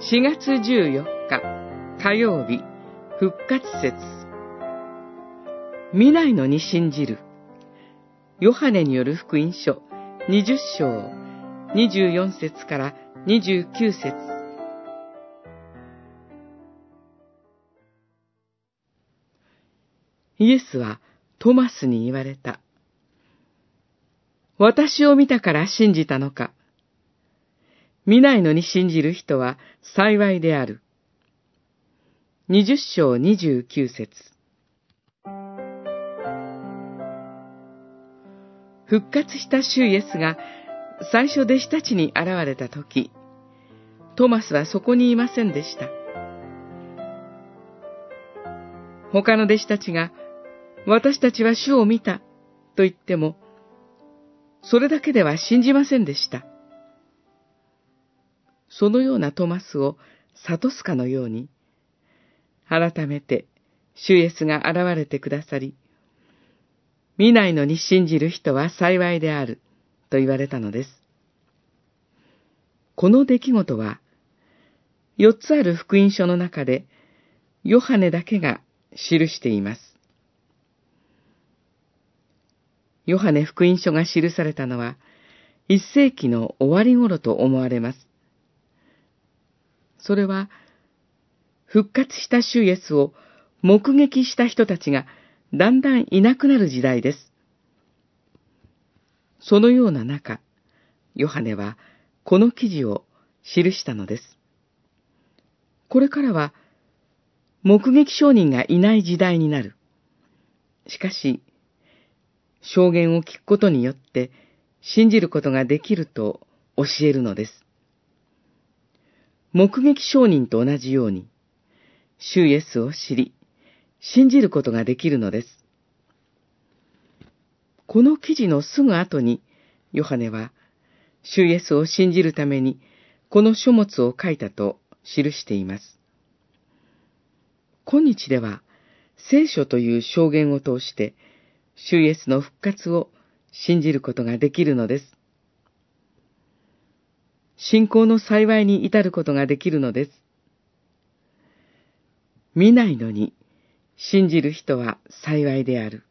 4月14日火曜日復活節未来のに信じるヨハネによる福音書20章24節から29節イエスはトマスに言われた。私を見たから信じたのか。見ないのに信じる人は幸いである。二十章二十九節復活した主イエスが最初弟子たちに現れた時、トマスはそこにいませんでした。他の弟子たちが、私たちは主を見たと言っても、それだけでは信じませんでした。そのようなトマスを諭すかのように、改めて、主イエスが現れてくださり、見ないのに信じる人は幸いである、と言われたのです。この出来事は、四つある福音書の中で、ヨハネだけが記しています。ヨハネ福音書が記されたのは、一世紀の終わり頃と思われます。それは、復活した主イエスを目撃した人たちがだんだんいなくなる時代です。そのような中、ヨハネはこの記事を記したのです。これからは、目撃証人がいない時代になる。しかし、証言を聞くことによって信じることができると教えるのです。目撃証人と同じように、主イエスを知り、信じることができるのです。この記事のすぐ後に、ヨハネは、主イエスを信じるために、この書物を書いたと記しています。今日では、聖書という証言を通して、主イエスの復活を信じることができるのです。信仰の幸いに至ることができるのです。見ないのに信じる人は幸いである。